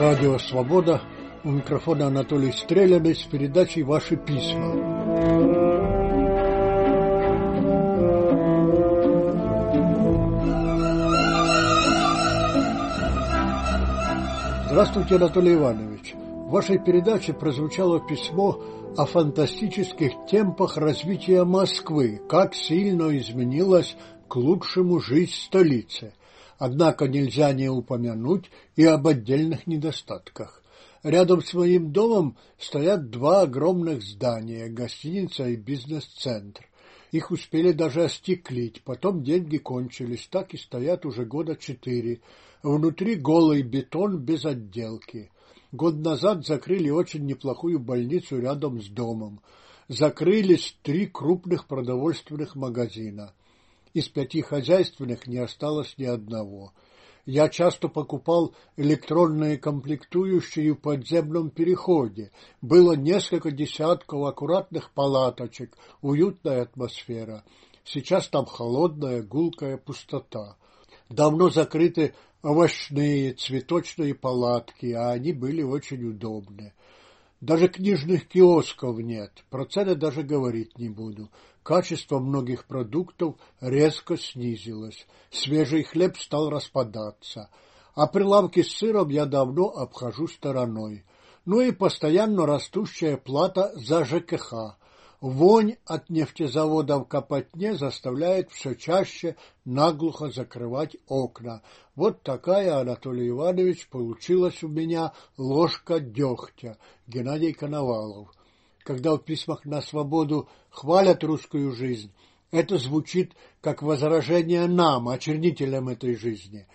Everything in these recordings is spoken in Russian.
Радио «Свобода». У микрофона Анатолий Стреляный с передачей «Ваши письма». Здравствуйте, Анатолий Иванович. В вашей передаче прозвучало письмо о фантастических темпах развития Москвы, как сильно изменилась к лучшему жизнь столицы. Однако нельзя не упомянуть и об отдельных недостатках. Рядом с моим домом стоят два огромных здания – гостиница и бизнес-центр. Их успели даже остеклить, потом деньги кончились, так и стоят уже года четыре. Внутри голый бетон без отделки. Год назад закрыли очень неплохую больницу рядом с домом. Закрылись три крупных продовольственных магазина. Из пяти хозяйственных не осталось ни одного. Я часто покупал электронные комплектующие в подземном переходе. Было несколько десятков аккуратных палаточек, уютная атмосфера. Сейчас там холодная, гулкая пустота. Давно закрыты овощные, цветочные палатки, а они были очень удобны. Даже книжных киосков нет, про цены даже говорить не буду. Качество многих продуктов резко снизилось, свежий хлеб стал распадаться, а прилавки с сыром я давно обхожу стороной. Ну и постоянно растущая плата за ЖКХ. Вонь от нефтезавода в Копотне заставляет все чаще наглухо закрывать окна. Вот такая, Анатолий Иванович, получилась у меня ложка дегтя. Геннадий Коновалов. Когда в письмах на свободу хвалят русскую жизнь, это звучит как возражение нам, очернителям этой жизни.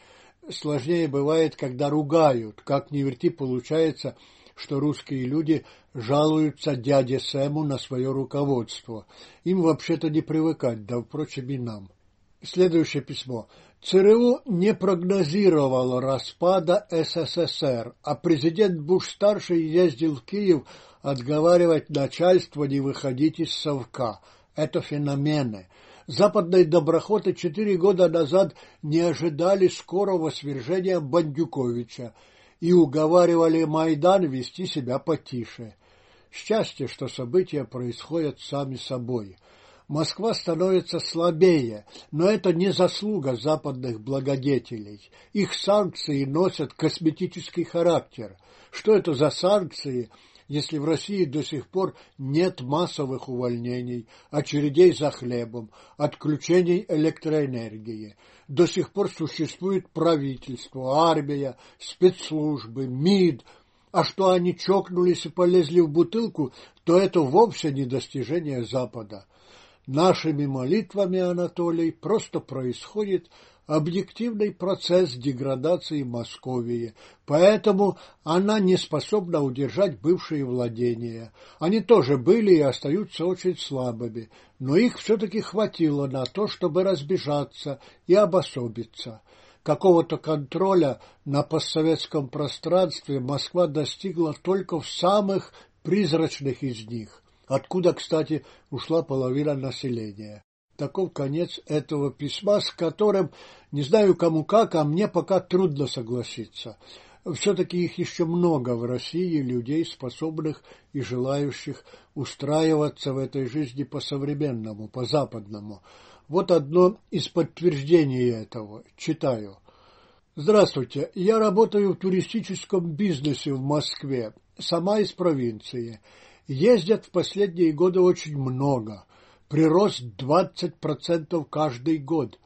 Сложнее бывает, когда ругают. Как ни верти, получается, что русские люди жалуются дяде Сэму на свое руководство. Им вообще-то не привыкать, да, впрочем, и нам. Следующее письмо. ЦРУ не прогнозировал распада СССР, а президент Буш-старший ездил в Киев отговаривать начальство не выходить из совка. Это феномены. Западные доброхоты четыре года назад не ожидали скорого свержения Бандюковича и уговаривали Майдан вести себя потише. Счастье, что события происходят сами собой. Москва становится слабее, но это не заслуга западных благодетелей. Их санкции носят косметический характер. Что это за санкции, если в России до сих пор нет массовых увольнений, очередей за хлебом, отключений электроэнергии. До сих пор существует правительство, армия, спецслужбы, МИД, а что они чокнулись и полезли в бутылку, то это вовсе не достижение Запада. Нашими молитвами, Анатолий, просто происходит объективный процесс деградации Московии, поэтому она не способна удержать бывшие владения. Они тоже были и остаются очень слабыми, но их все-таки хватило на то, чтобы разбежаться и обособиться. Какого-то контроля на постсоветском пространстве Москва достигла только в самых призрачных из них, откуда, кстати, ушла половина населения. Таков конец этого письма, с которым, не знаю кому как, а мне пока трудно согласиться. Все-таки их еще много в России, людей, способных и желающих устраиваться в этой жизни по-современному, по-западному. Вот одно из подтверждений этого. Читаю. Здравствуйте. Я работаю в туристическом бизнесе в Москве, сама из провинции. Ездят в последние годы очень много прирост 20% каждый год.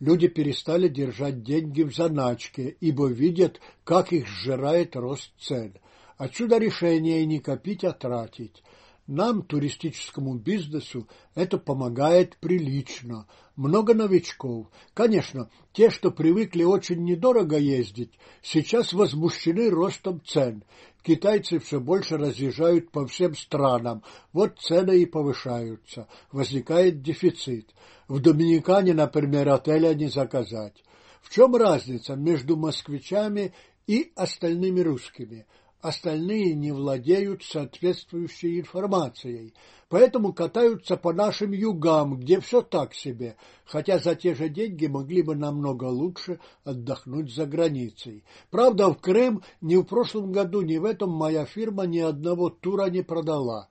Люди перестали держать деньги в заначке, ибо видят, как их сжирает рост цен. Отсюда решение не копить, а тратить. Нам, туристическому бизнесу, это помогает прилично. Много новичков. Конечно, те, что привыкли очень недорого ездить, сейчас возмущены ростом цен. Китайцы все больше разъезжают по всем странам. Вот цены и повышаются. Возникает дефицит. В Доминикане, например, отеля не заказать. В чем разница между москвичами и остальными русскими? Остальные не владеют соответствующей информацией, поэтому катаются по нашим югам, где все так себе, хотя за те же деньги могли бы намного лучше отдохнуть за границей. Правда, в Крым ни в прошлом году, ни в этом моя фирма ни одного тура не продала.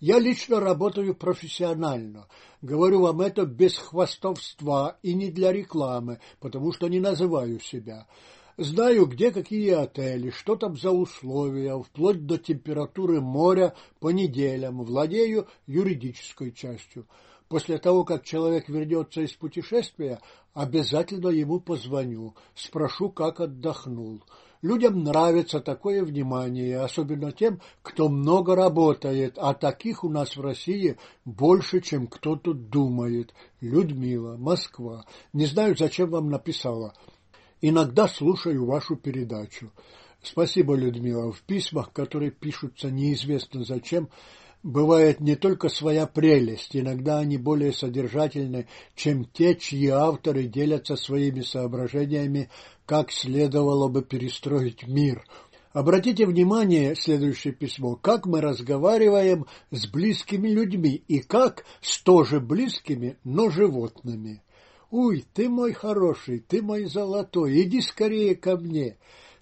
Я лично работаю профессионально. Говорю вам это без хвастовства и не для рекламы, потому что не называю себя. Знаю, где какие отели, что там за условия, вплоть до температуры моря по неделям. Владею юридической частью. После того, как человек вернется из путешествия, обязательно ему позвоню, спрошу, как отдохнул. Людям нравится такое внимание, особенно тем, кто много работает, а таких у нас в России больше, чем кто тут думает. Людмила, Москва. Не знаю, зачем вам написала. Иногда слушаю вашу передачу. Спасибо, Людмила. В письмах, которые пишутся неизвестно зачем, бывает не только своя прелесть, иногда они более содержательны, чем те, чьи авторы делятся своими соображениями, как следовало бы перестроить мир. Обратите внимание, следующее письмо, как мы разговариваем с близкими людьми и как с тоже близкими, но животными. «Уй, ты мой хороший, ты мой золотой, иди скорее ко мне!»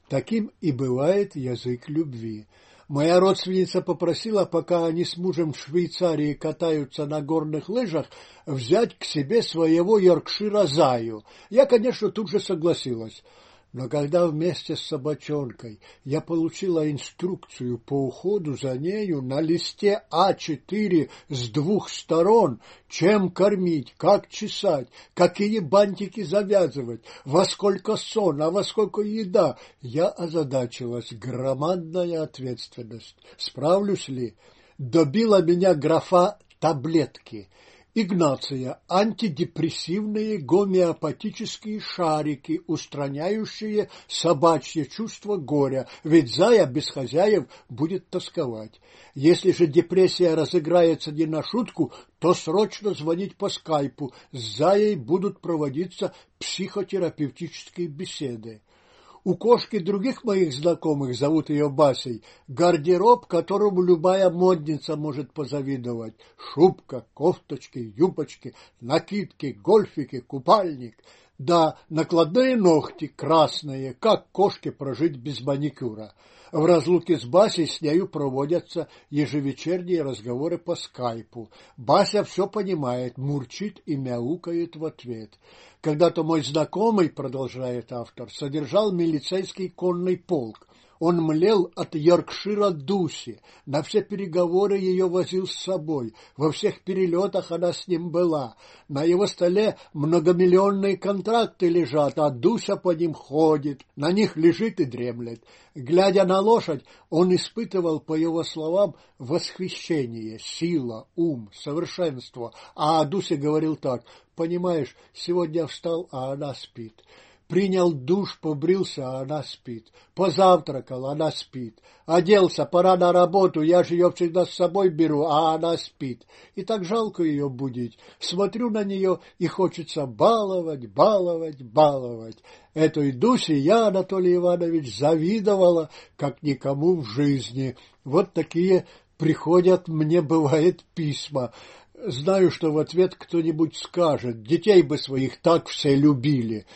Таким и бывает язык любви. Моя родственница попросила, пока они с мужем в Швейцарии катаются на горных лыжах, взять к себе своего Йоркшира Заю. Я, конечно, тут же согласилась. Но когда вместе с собачонкой я получила инструкцию по уходу за нею на листе А4 с двух сторон, чем кормить, как чесать, какие бантики завязывать, во сколько сон, а во сколько еда, я озадачилась. Громадная ответственность. Справлюсь ли? Добила меня графа таблетки – Игнация – антидепрессивные гомеопатические шарики, устраняющие собачье чувство горя, ведь зая без хозяев будет тосковать. Если же депрессия разыграется не на шутку, то срочно звонить по скайпу, с заей будут проводиться психотерапевтические беседы. У кошки других моих знакомых, зовут ее Басей, гардероб, которому любая модница может позавидовать. Шубка, кофточки, юбочки, накидки, гольфики, купальник. Да, накладные ногти красные, как кошке прожить без маникюра. В разлуке с Басей с нею проводятся ежевечерние разговоры по скайпу. Бася все понимает, мурчит и мяукает в ответ. Когда-то мой знакомый, продолжает автор, содержал милицейский конный полк. Он млел от Йоркшира Дуси, на все переговоры ее возил с собой, во всех перелетах она с ним была. На его столе многомиллионные контракты лежат, а Дуся по ним ходит, на них лежит и дремлет. Глядя на лошадь, он испытывал, по его словам, восхищение, сила, ум, совершенство. А о Дусе говорил так, понимаешь, сегодня встал, а она спит. Принял душ, побрился, а она спит. Позавтракал, она спит. Оделся, пора на работу, я же ее всегда с собой беру, а она спит. И так жалко ее будить. Смотрю на нее, и хочется баловать, баловать, баловать. Этой Дусе я, Анатолий Иванович, завидовала, как никому в жизни. Вот такие приходят мне, бывает, письма. Знаю, что в ответ кто-нибудь скажет, детей бы своих так все любили.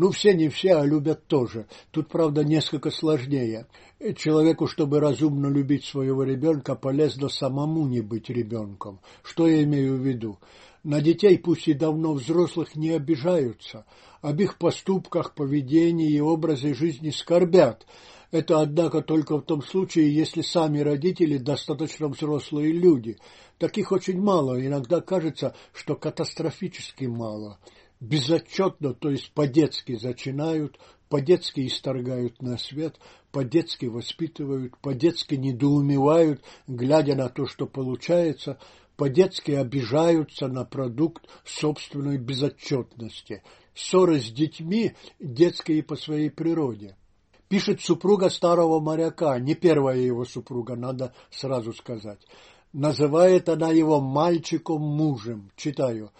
Ну, все не все, а любят тоже. Тут, правда, несколько сложнее. Человеку, чтобы разумно любить своего ребенка, полезно самому не быть ребенком. Что я имею в виду? На детей, пусть и давно взрослых, не обижаются. Об их поступках, поведении и образе жизни скорбят. Это, однако, только в том случае, если сами родители достаточно взрослые люди. Таких очень мало, иногда кажется, что катастрофически мало безотчетно, то есть по-детски зачинают, по-детски исторгают на свет, по-детски воспитывают, по-детски недоумевают, глядя на то, что получается, по-детски обижаются на продукт собственной безотчетности. Ссоры с детьми детские по своей природе. Пишет супруга старого моряка, не первая его супруга, надо сразу сказать. Называет она его мальчиком-мужем. Читаю.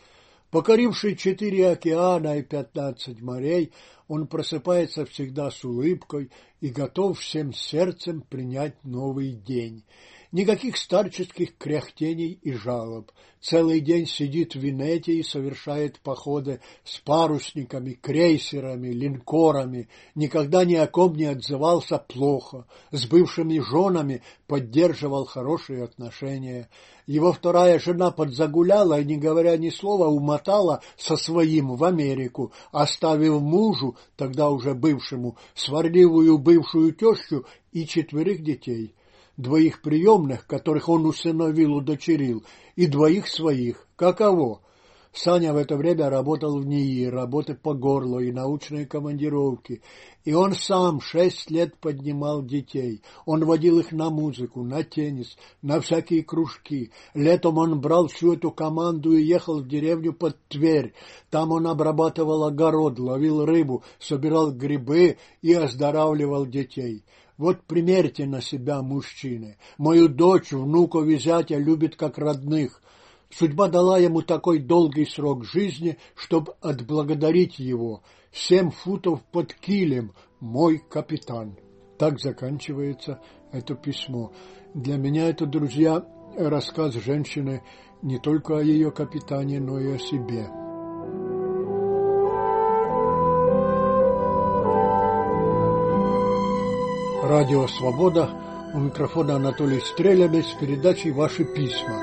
Покоривший четыре океана и пятнадцать морей, он просыпается всегда с улыбкой и готов всем сердцем принять новый день. Никаких старческих кряхтений и жалоб. Целый день сидит в Венете и совершает походы с парусниками, крейсерами, линкорами. Никогда ни о ком не отзывался плохо. С бывшими женами поддерживал хорошие отношения. Его вторая жена подзагуляла и, не говоря ни слова, умотала со своим в Америку, оставив мужу, тогда уже бывшему, сварливую бывшую тещу и четверых детей двоих приемных, которых он усыновил, удочерил, и двоих своих. Каково? Саня в это время работал в НИИ, работы по горлу и научные командировки. И он сам шесть лет поднимал детей. Он водил их на музыку, на теннис, на всякие кружки. Летом он брал всю эту команду и ехал в деревню под Тверь. Там он обрабатывал огород, ловил рыбу, собирал грибы и оздоравливал детей. Вот примерьте на себя, мужчины. Мою дочь, внуков и зятя любит как родных. Судьба дала ему такой долгий срок жизни, чтобы отблагодарить его. Семь футов под килем, мой капитан. Так заканчивается это письмо. Для меня это, друзья, рассказ женщины не только о ее капитане, но и о себе. Радио «Свобода». У микрофона Анатолий Стрелябец с передачей «Ваши письма».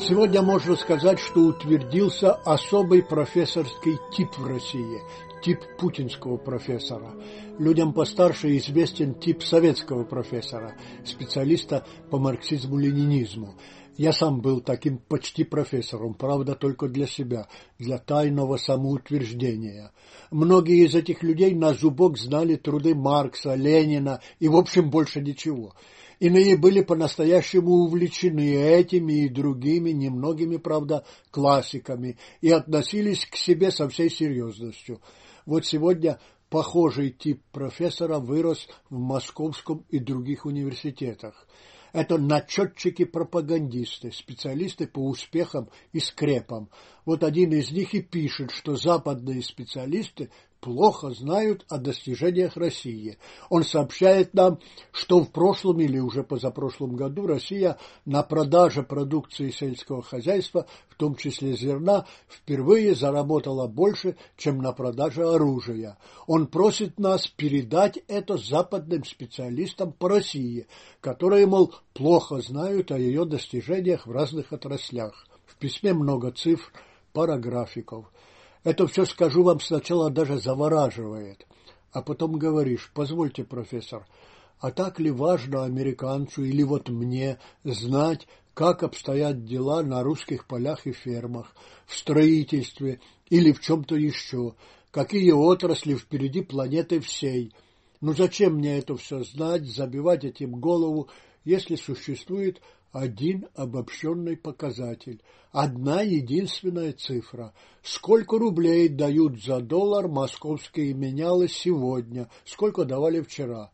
Сегодня можно сказать, что утвердился особый профессорский тип в России, тип путинского профессора. Людям постарше известен тип советского профессора, специалиста по марксизму-ленинизму. Я сам был таким почти профессором, правда, только для себя, для тайного самоутверждения. Многие из этих людей на зубок знали труды Маркса, Ленина и, в общем, больше ничего. Иные были по-настоящему увлечены этими и другими, немногими, правда, классиками, и относились к себе со всей серьезностью. Вот сегодня похожий тип профессора вырос в Московском и других университетах. Это начетчики-пропагандисты, специалисты по успехам и скрепам. Вот один из них и пишет, что западные специалисты плохо знают о достижениях России. Он сообщает нам, что в прошлом или уже позапрошлом году Россия на продаже продукции сельского хозяйства, в том числе зерна, впервые заработала больше, чем на продаже оружия. Он просит нас передать это западным специалистам по России, которые, мол, плохо знают о ее достижениях в разных отраслях. В письме много цифр, параграфиков. Это все, скажу вам, сначала даже завораживает. А потом говоришь, позвольте, профессор, а так ли важно американцу или вот мне знать, как обстоят дела на русских полях и фермах, в строительстве или в чем-то еще, какие отрасли впереди планеты всей. Ну зачем мне это все знать, забивать этим голову, если существует один обобщенный показатель, одна единственная цифра. Сколько рублей дают за доллар московские менялы сегодня, сколько давали вчера.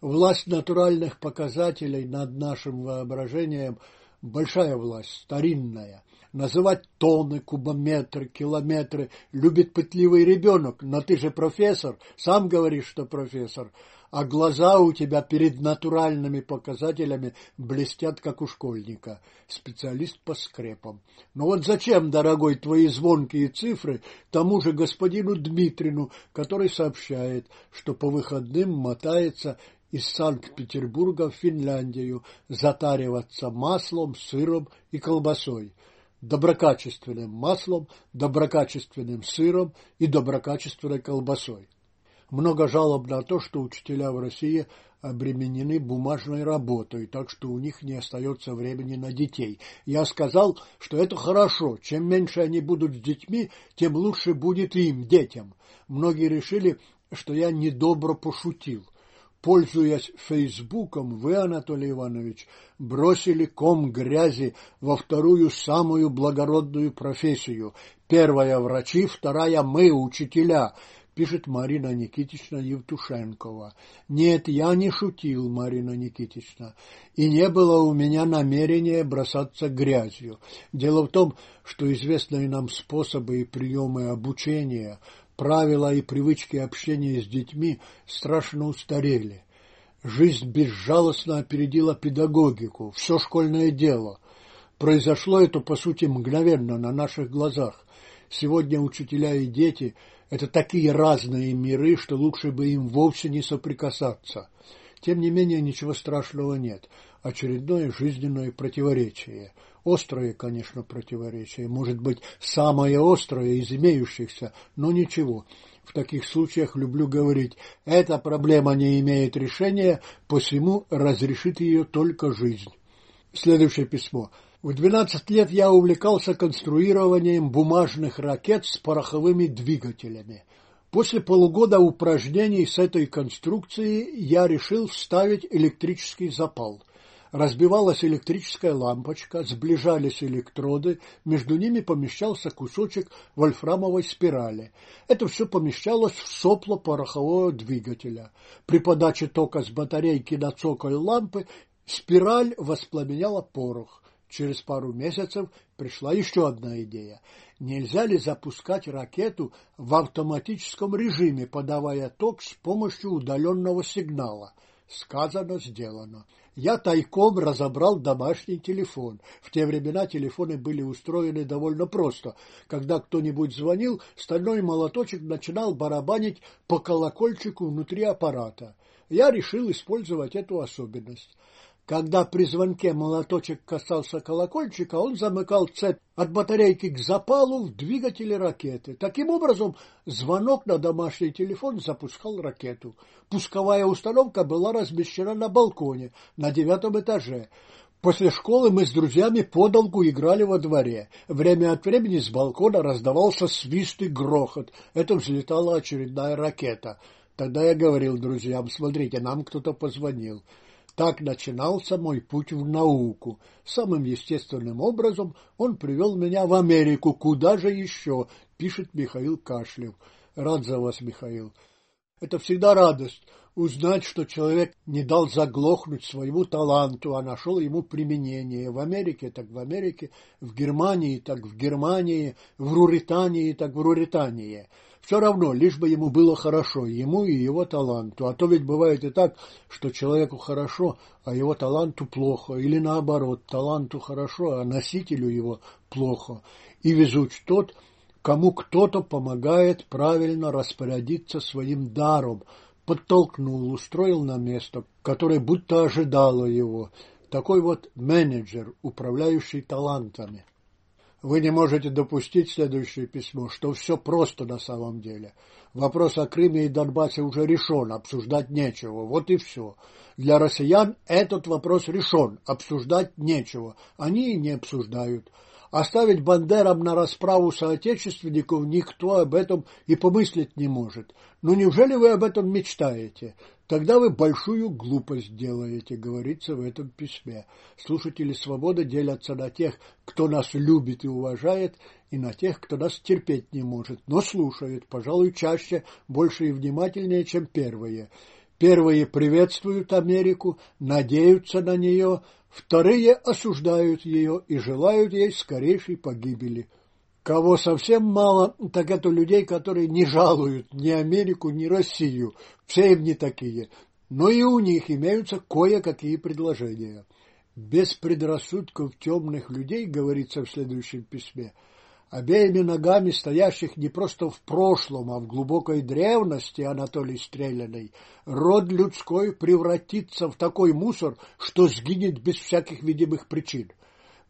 Власть натуральных показателей над нашим воображением – большая власть, старинная. Называть тонны, кубометры, километры любит пытливый ребенок, но ты же профессор, сам говоришь, что профессор – а глаза у тебя перед натуральными показателями блестят, как у школьника. Специалист по скрепам. Но вот зачем, дорогой, твои звонкие цифры тому же господину Дмитрину, который сообщает, что по выходным мотается из Санкт-Петербурга в Финляндию затариваться маслом, сыром и колбасой доброкачественным маслом, доброкачественным сыром и доброкачественной колбасой много жалоб на то, что учителя в России обременены бумажной работой, так что у них не остается времени на детей. Я сказал, что это хорошо. Чем меньше они будут с детьми, тем лучше будет им, детям. Многие решили, что я недобро пошутил. Пользуясь Фейсбуком, вы, Анатолий Иванович, бросили ком грязи во вторую самую благородную профессию. Первая – врачи, вторая – мы, учителя – пишет Марина Никитична Евтушенкова. Нет, я не шутил, Марина Никитична, и не было у меня намерения бросаться грязью. Дело в том, что известные нам способы и приемы обучения, правила и привычки общения с детьми страшно устарели. Жизнь безжалостно опередила педагогику, все школьное дело. Произошло это, по сути, мгновенно, на наших глазах. Сегодня учителя и дети – это такие разные миры, что лучше бы им вовсе не соприкасаться. Тем не менее, ничего страшного нет. Очередное жизненное противоречие. Острое, конечно, противоречие. Может быть, самое острое из имеющихся, но ничего. В таких случаях люблю говорить, эта проблема не имеет решения, посему разрешит ее только жизнь. Следующее письмо. В 12 лет я увлекался конструированием бумажных ракет с пороховыми двигателями. После полугода упражнений с этой конструкцией я решил вставить электрический запал. Разбивалась электрическая лампочка, сближались электроды, между ними помещался кусочек вольфрамовой спирали. Это все помещалось в сопло порохового двигателя. При подаче тока с батарейки на цоколь лампы спираль воспламеняла порох. Через пару месяцев пришла еще одна идея. Нельзя ли запускать ракету в автоматическом режиме, подавая ток с помощью удаленного сигнала? Сказано, сделано. Я тайком разобрал домашний телефон. В те времена телефоны были устроены довольно просто. Когда кто-нибудь звонил, стальной молоточек начинал барабанить по колокольчику внутри аппарата. Я решил использовать эту особенность. Когда при звонке молоточек касался колокольчика, он замыкал цепь от батарейки к запалу в двигателе ракеты. Таким образом, звонок на домашний телефон запускал ракету. Пусковая установка была размещена на балконе на девятом этаже. После школы мы с друзьями подолгу играли во дворе. Время от времени с балкона раздавался свист и грохот. Это взлетала очередная ракета. Тогда я говорил друзьям, смотрите, нам кто-то позвонил. Так начинался мой путь в науку. Самым естественным образом он привел меня в Америку. Куда же еще? Пишет Михаил Кашлев. Рад за вас, Михаил. Это всегда радость узнать, что человек не дал заглохнуть своему таланту, а нашел ему применение. В Америке так в Америке, в Германии так в Германии, в Руритании так в Руритании. Все равно, лишь бы ему было хорошо, ему и его таланту. А то ведь бывает и так, что человеку хорошо, а его таланту плохо. Или наоборот, таланту хорошо, а носителю его плохо. И везуч тот, кому кто-то помогает правильно распорядиться своим даром, подтолкнул, устроил на место, которое будто ожидало его. Такой вот менеджер, управляющий талантами. Вы не можете допустить следующее письмо, что все просто на самом деле. Вопрос о Крыме и Донбассе уже решен, обсуждать нечего. Вот и все. Для россиян этот вопрос решен, обсуждать нечего. Они и не обсуждают. Оставить Бандерам на расправу соотечественников никто об этом и помыслить не может. Ну неужели вы об этом мечтаете? Тогда вы большую глупость делаете, говорится в этом письме. Слушатели свободы делятся на тех, кто нас любит и уважает, и на тех, кто нас терпеть не может, но слушает, пожалуй, чаще, больше и внимательнее, чем первые. Первые приветствуют Америку, надеются на нее, вторые осуждают ее и желают ей скорейшей погибели. Кого совсем мало, так это людей, которые не жалуют ни Америку, ни Россию. Все им не такие. Но и у них имеются кое-какие предложения. Без предрассудков темных людей, говорится в следующем письме, обеими ногами стоящих не просто в прошлом, а в глубокой древности Анатолий Стреляной, род людской превратится в такой мусор, что сгинет без всяких видимых причин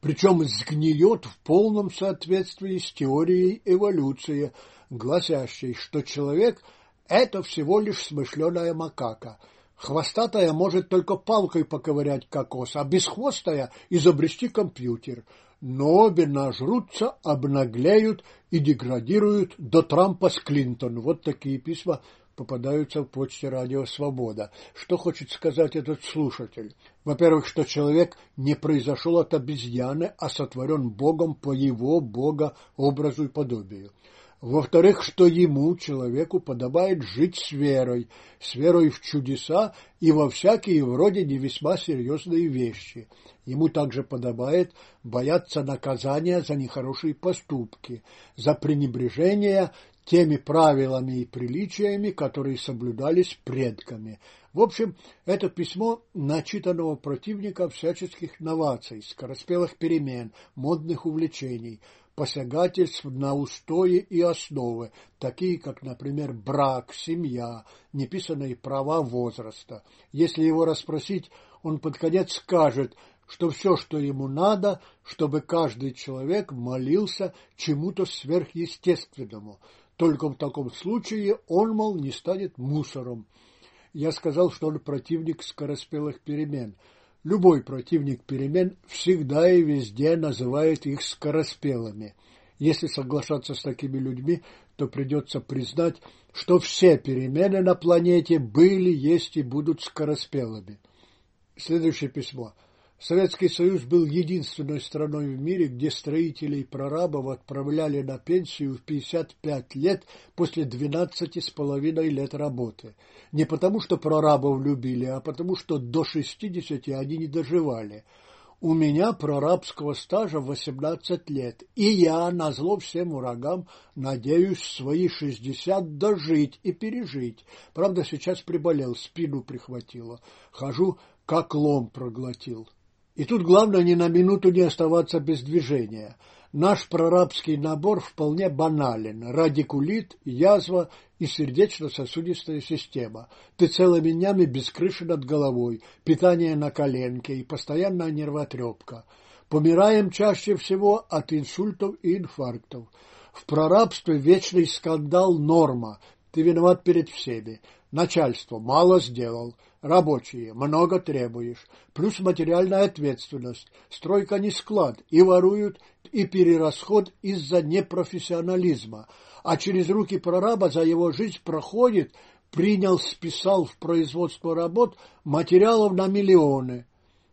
причем сгниет в полном соответствии с теорией эволюции, гласящей, что человек – это всего лишь смышленая макака. Хвостатая может только палкой поковырять кокос, а бесхвостая – изобрести компьютер. Но обе нажрутся, обнаглеют и деградируют до Трампа с Клинтон. Вот такие письма попадаются в почте радио «Свобода». Что хочет сказать этот слушатель? Во-первых, что человек не произошел от обезьяны, а сотворен Богом по его Бога образу и подобию. Во-вторых, что ему, человеку, подобает жить с верой, с верой в чудеса и во всякие вроде не весьма серьезные вещи. Ему также подобает бояться наказания за нехорошие поступки, за пренебрежение теми правилами и приличиями, которые соблюдались предками. В общем, это письмо начитанного противника всяческих новаций, скороспелых перемен, модных увлечений – посягательств на устои и основы, такие как, например, брак, семья, неписанные права возраста. Если его расспросить, он под конец скажет, что все, что ему надо, чтобы каждый человек молился чему-то сверхъестественному. Только в таком случае он, мол, не станет мусором. Я сказал, что он противник скороспелых перемен – Любой противник перемен всегда и везде называет их скороспелыми. Если соглашаться с такими людьми, то придется признать, что все перемены на планете были, есть и будут скороспелыми. Следующее письмо. Советский Союз был единственной страной в мире, где строителей прорабов отправляли на пенсию в 55 лет после 12 с половиной лет работы. Не потому, что прорабов любили, а потому, что до 60 они не доживали. У меня прорабского стажа 18 лет, и я, назло всем врагам, надеюсь свои 60 дожить и пережить. Правда, сейчас приболел, спину прихватило. Хожу, как лом проглотил. И тут главное ни на минуту не оставаться без движения. Наш прорабский набор вполне банален. Радикулит, язва и сердечно-сосудистая система. Ты целыми днями без крыши над головой, питание на коленке и постоянная нервотрепка. Помираем чаще всего от инсультов и инфарктов. В прорабстве вечный скандал – норма. Ты виноват перед всеми. Начальство мало сделал – Рабочие, много требуешь, плюс материальная ответственность. Стройка не склад, и воруют, и перерасход из-за непрофессионализма. А через руки прораба за его жизнь проходит, принял, списал в производство работ материалов на миллионы.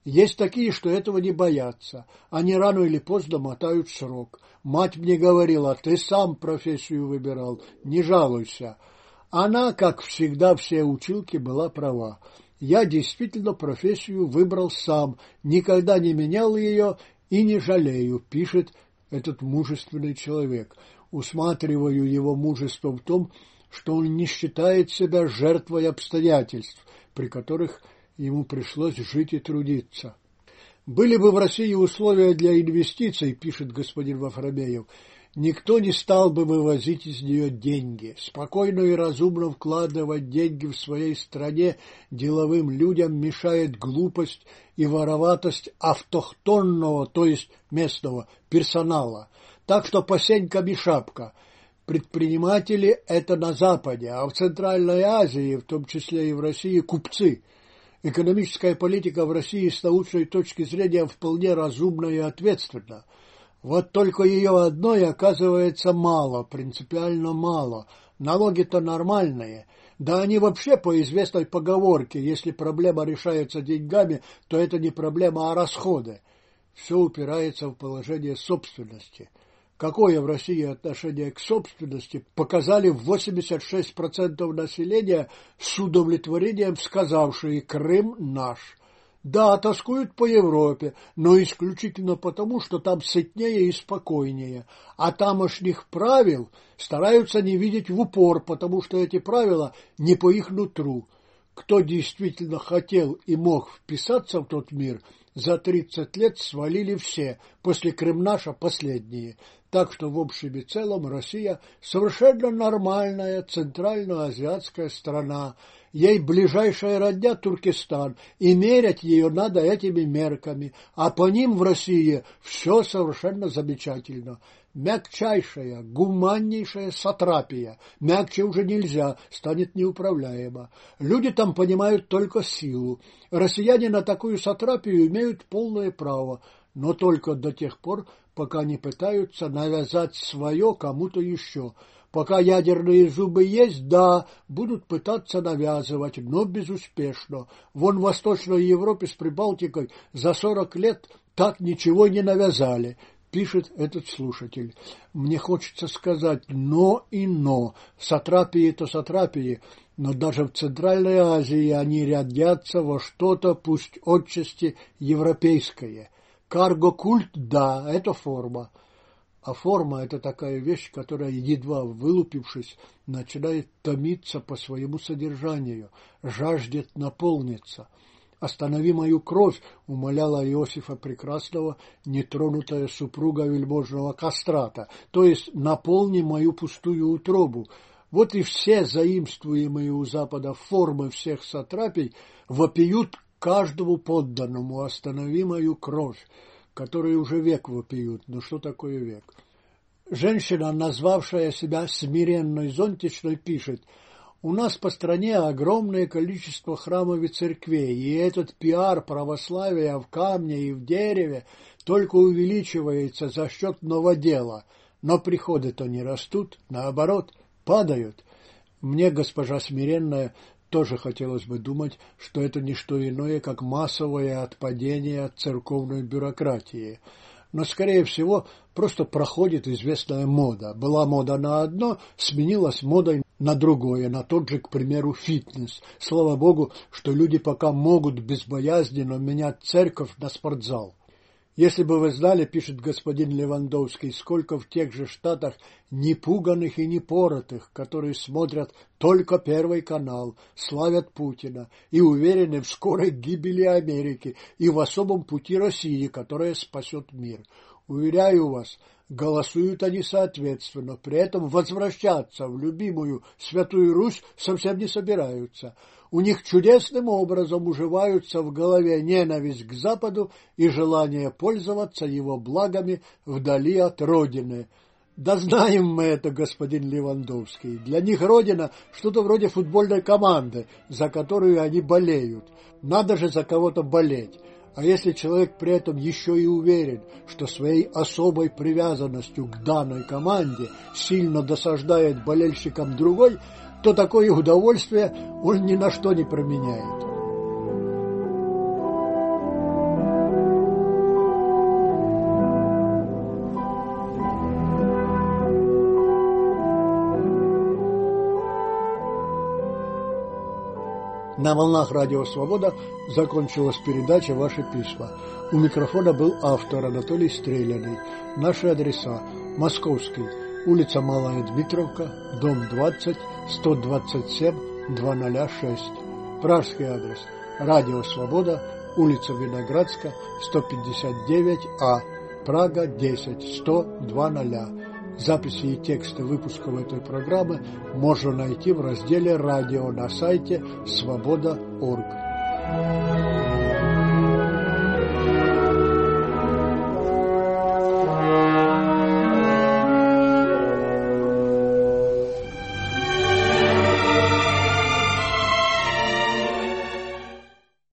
Есть такие, что этого не боятся. Они рано или поздно мотают срок. Мать мне говорила, ты сам профессию выбирал, не жалуйся. Она, как всегда, все училки была права. Я действительно профессию выбрал сам, никогда не менял ее и не жалею, пишет этот мужественный человек. Усматриваю его мужество в том, что он не считает себя жертвой обстоятельств, при которых ему пришлось жить и трудиться. Были бы в России условия для инвестиций, пишет господин Вафрамеев, Никто не стал бы вывозить из нее деньги. Спокойно и разумно вкладывать деньги в своей стране деловым людям мешает глупость и вороватость автохтонного, то есть местного персонала. Так что посеньками шапка. Предприниматели – это на Западе, а в Центральной Азии, в том числе и в России, купцы. Экономическая политика в России с научной точки зрения вполне разумна и ответственна. Вот только ее одной оказывается мало, принципиально мало. Налоги-то нормальные. Да они вообще по известной поговорке, если проблема решается деньгами, то это не проблема, а расходы. Все упирается в положение собственности. Какое в России отношение к собственности показали 86% населения с удовлетворением сказавшие «Крым наш». Да, тоскуют по Европе, но исключительно потому, что там сытнее и спокойнее, а тамошних правил стараются не видеть в упор, потому что эти правила не по их нутру. Кто действительно хотел и мог вписаться в тот мир, за тридцать лет свалили все, после Крымнаша последние. Так что в общем и целом Россия совершенно нормальная центральноазиатская страна, ей ближайшая родня Туркестан, и мерять ее надо этими мерками, а по ним в России все совершенно замечательно. Мягчайшая, гуманнейшая сатрапия. Мягче уже нельзя, станет неуправляемо. Люди там понимают только силу. Россияне на такую сатрапию имеют полное право, но только до тех пор, пока не пытаются навязать свое кому-то еще – Пока ядерные зубы есть, да, будут пытаться навязывать, но безуспешно. Вон в Восточной Европе с Прибалтикой за сорок лет так ничего не навязали. Пишет этот слушатель. Мне хочется сказать «но» и «но». Сатрапии то сатрапии, но даже в Центральной Азии они рядятся во что-то, пусть отчасти европейское. Карго-культ – да, это форма. А форма – это такая вещь, которая, едва вылупившись, начинает томиться по своему содержанию, жаждет наполниться – «Останови мою кровь!» — умоляла Иосифа Прекрасного, нетронутая супруга вельможного кастрата, то есть «наполни мою пустую утробу». Вот и все заимствуемые у Запада формы всех сатрапий вопиют каждому подданному «останови мою кровь», которые уже век вопиют. Но что такое век? Женщина, назвавшая себя смиренной зонтичной, пишет – у нас по стране огромное количество храмов и церквей, и этот пиар православия в камне и в дереве только увеличивается за счет новодела, но приходы-то не растут, наоборот, падают. Мне, госпожа Смиренная, тоже хотелось бы думать, что это не что иное, как массовое отпадение от церковной бюрократии – но, скорее всего, просто проходит известная мода. Была мода на одно, сменилась модой на другое, на тот же, к примеру, фитнес. Слава Богу, что люди пока могут безбоязненно менять церковь на спортзал. Если бы вы знали, пишет господин Левандовский, сколько в тех же штатах непуганных и непоротых, которые смотрят только Первый канал, славят Путина и уверены в скорой гибели Америки и в особом пути России, которая спасет мир. Уверяю вас, голосуют они соответственно, при этом возвращаться в любимую Святую Русь совсем не собираются. У них чудесным образом уживаются в голове ненависть к Западу и желание пользоваться его благами вдали от Родины. Да знаем мы это, господин Левандовский. Для них Родина что-то вроде футбольной команды, за которую они болеют. Надо же за кого-то болеть. А если человек при этом еще и уверен, что своей особой привязанностью к данной команде сильно досаждает болельщикам другой, то такое удовольствие он ни на что не променяет. На волнах Радио Свобода закончилась передача «Ваши письма». У микрофона был автор Анатолий Стреляный. Наши адреса. Московский. Улица Малая Дмитровка, дом 20, 127, 206. Пражский адрес. Радио Свобода. Улица Виноградска, 159А. Прага, 10, 100, 200. Записи и тексты выпусков этой программы можно найти в разделе «Радио» на сайте свобода.орг.